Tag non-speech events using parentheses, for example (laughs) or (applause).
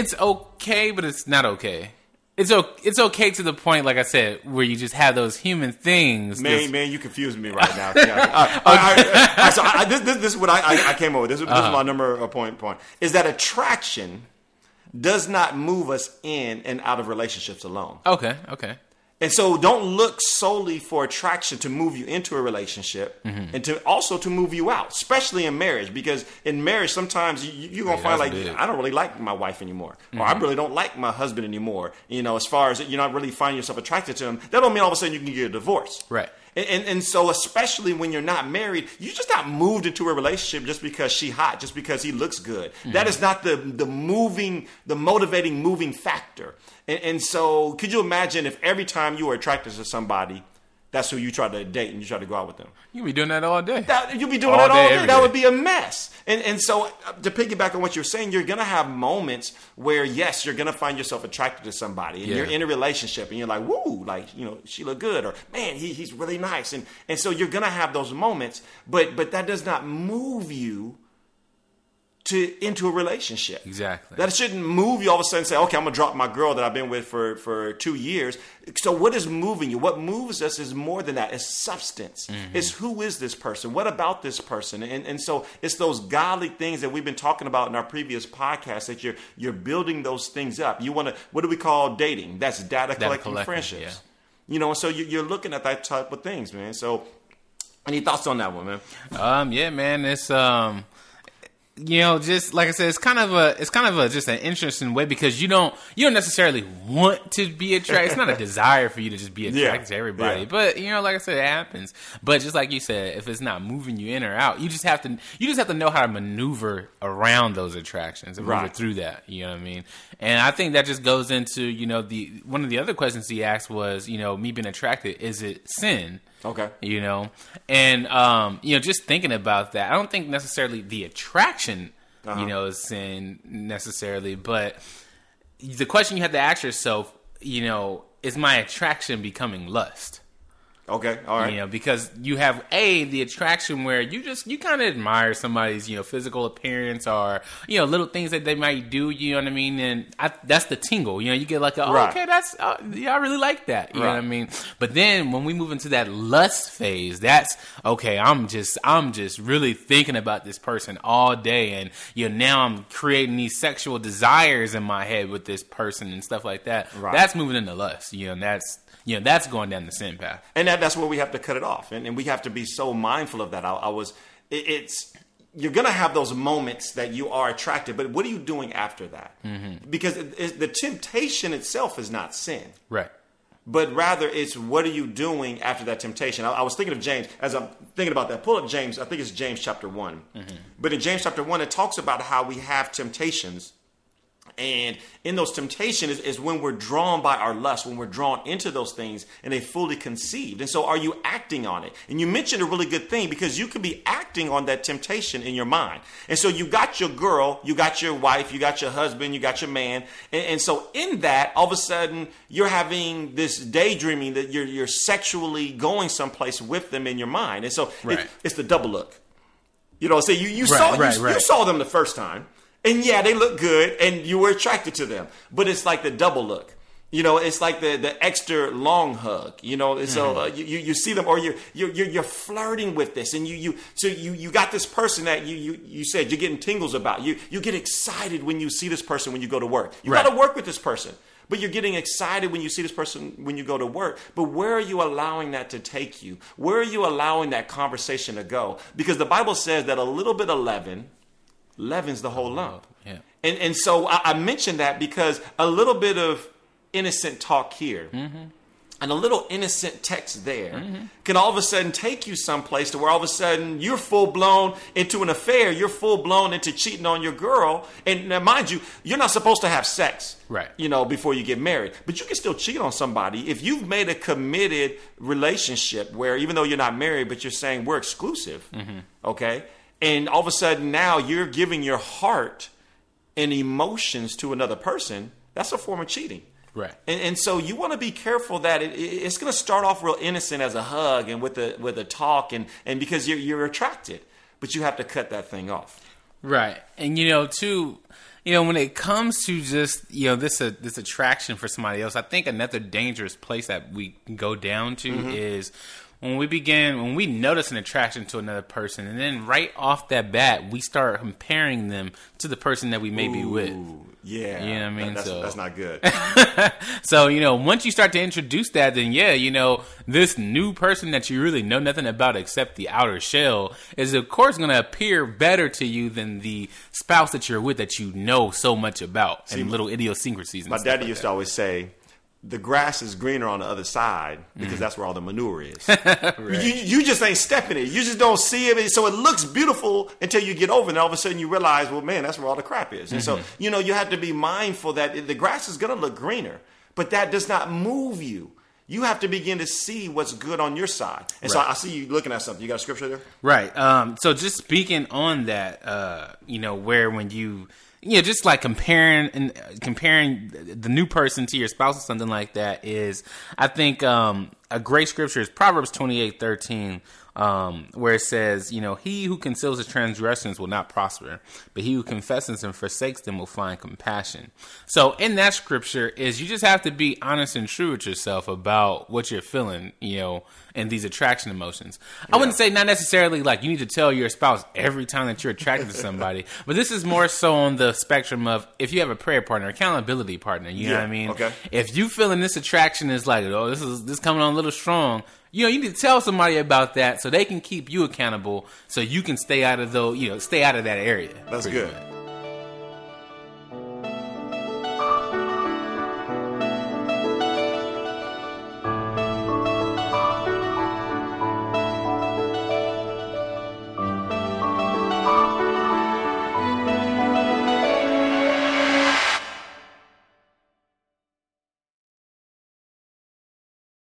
it's okay, but it's not okay. It's okay. It's okay to the point, like I said, where you just have those human things. Man, man, you confuse me right now. (laughs) So I, this, this, this is what I, came up with. This, is- this Uh-huh. is my number uh, point point. Is that attraction does not move us in and out of relationships alone. okay, okay. And so don't look solely for attraction to move you into a relationship Mm-hmm. and to also to move you out, especially in marriage, because in marriage, sometimes you, you're going to find like, big. Mm-hmm. I don't really like my wife anymore. Or I really don't like my husband anymore. You know, as far as you're not really finding yourself attracted to him, that don't mean all of a sudden you can get a divorce. Right. And, and, and so, especially when you're not married, you're just not moved into a relationship just because she hot, just because he looks good. Mm-hmm. That is not the the moving, the motivating moving factor. And, and so, could you imagine if every time you were attracted to somebody, that's who you try to date and you try to go out with them? You be doing that all day. That, you'll be doing All that all day, day. That day. would be a mess. And and so uh, to piggyback on what you're saying, you're gonna have moments where yes, you're gonna find yourself attracted to somebody, and Yeah. you're in a relationship, and you're like, woo, like you know, she look good, or man, he, he's really nice, and and so you're gonna have those moments, but but that does not move you to into a relationship. Exactly. That shouldn't move you all of a sudden say, okay, I'm gonna drop my girl that I've been with for, for two years. So what is moving you? What moves us is more than that. It's substance. Mm-hmm. It's who is this person? What about this person? And and so it's those godly things that we've been talking about in our previous podcast that you're you're building those things up. You wanna what do we call dating? That's data, collecting collecting, friendships. You know, so you, you're looking at that type of things, man. So any thoughts on that one, man? Um, yeah, man, it's um, you know, just like I said, it's kind of a, it's kind of a just an interesting way because you don't, you don't necessarily want to be attracted. It's not a (laughs) desire for you to just be attracted to everybody, Yeah. but you know, like I said, it happens. But just like you said, if it's not moving you in or out, you just have to, you just have to know how to maneuver around those attractions and maneuver through that. You know what I mean? And I think that just goes into, you know, the one of the other questions he asked was, you know, me being attracted, is it sin? Okay. you know and um you know just thinking about that i don't think necessarily the attraction Uh-huh. you know is sin necessarily but the question you have to ask yourself you know is my attraction becoming lust Okay. All right. you know because you have a the attraction where you just you kind of admire somebody's you know physical appearance or you know little things that they might do you know what i mean and I, that's the tingle you know you get like a, oh, Right. okay that's uh, yeah i really like that you know what i mean but then when we move into that lust phase that's okay i'm just i'm just really thinking about this person all day and you know now i'm creating these sexual desires in my head with this person and stuff like that Right. that's moving into lust you know and that's you know that's going down the sin path and that, that's where we have to cut it off. And, and we have to be so mindful of that. I, I was it, it's you're gonna have those moments that you are attracted but what are you doing after that? Mm-hmm. Because it, it- the temptation itself is not sin. Right. But rather it's what are you doing after that temptation? I, I was thinking of james as i'm thinking about that pull up james i think it's james chapter one. Mm-hmm. But in james chapter one it talks about how we have temptations and in those temptations is, is when we're drawn by our lust, when we're drawn into those things and they fully conceived. And so are you acting on it? And you mentioned a really good thing because you could be acting on that temptation in your mind. And so you got your girl, you got your wife, you got your husband, you got your man. And, and so in that, all of a sudden you're having this daydreaming that you're, you're sexually going someplace with them in your mind. And so it- it's the double look. You know, say you, you Right, saw right, you, right. you saw them the first time, and yeah, they look good, and you were attracted to them. But it's like the double look. You know, it's like the, the extra long hug. You know, and so uh, you, you see them, or you're you're you're you're flirting with this, and you you so you you got this person that you you you said you're getting tingles about. You you get excited when you see this person when you go to work. You Right. got to work with this person. But you're getting excited when you see this person when you go to work. But where are you allowing that to take you? Where are you allowing that conversation to go? Because the Bible says that a little bit of leaven leavens the whole lump. yeah. And and so I, I mentioned that because a little bit of innocent talk here. Mm-hmm. And a little innocent text there mm-hmm. can all of a sudden take you someplace to where all of a sudden you're full blown into an affair. You're full blown into cheating on your girl. And now, mind you, you're not supposed to have sex, Right. You know, before you get married. But you can still cheat on somebody if you've made a committed relationship where even though you're not married, but you're saying we're exclusive, mm-hmm. okay? And all of a sudden now you're giving your heart and emotions to another person. That's a form of cheating. Right. And, and so you want to be careful that it, it- it's going to start off real innocent as a hug and with a with a talk and and because you're you're attracted, but you have to cut that thing off. Right. And you know, too, you know, when it comes to just, you know, this uh, this attraction for somebody else, I think another dangerous place that we go down to Mm-hmm. is when we begin when we notice an attraction to another person and then right off that bat we start comparing them to the person that we may be with. Ooh, yeah, You know what I mean? That's, So- that's not good. (laughs) So, you know, once you start to introduce that, then yeah, you know, this new person that you really know nothing about except the outer shell is, of course, going to appear better to you than the spouse that you're with that you know so much about and little idiosyncrasies. And My daddy like used that. to always say, "The grass is greener on the other side because Mm-hmm. that's where all the manure is." (laughs) you, you just ain't stepping it. You just don't see it, so it looks beautiful until you get over, it, and all of a sudden you realize, well, man, that's where all the crap is. And so Mm-hmm. you know you have to be mindful that the grass is going to look greener, but that does not move you. You have to begin to see what's good on your side. And so I see you looking at something. You got a scripture there? Right. Um, so just speaking on that, uh, you know, where when you, you know, just like comparing and uh, comparing the new person to your spouse or something like that is, I think, um, a great scripture is Proverbs twenty eight thirteen, um, where it says, you know, he who conceals his transgressions will not prosper, but he who confesses and forsakes them will find compassion. So in that scripture is you just have to be honest and true with yourself about what you're feeling, you know, and these attraction emotions. I wouldn't say not necessarily like you need to tell your spouse every time that you're attracted to somebody, (laughs) but this is more so on the spectrum of if you have a prayer partner, accountability partner, you know what I mean? okay. If you feeling this attraction is like, oh, this is this coming on a little strong, you know, you need to tell somebody about that so they can keep you accountable so you can stay out of the, you know, stay out of that area. That's good. much.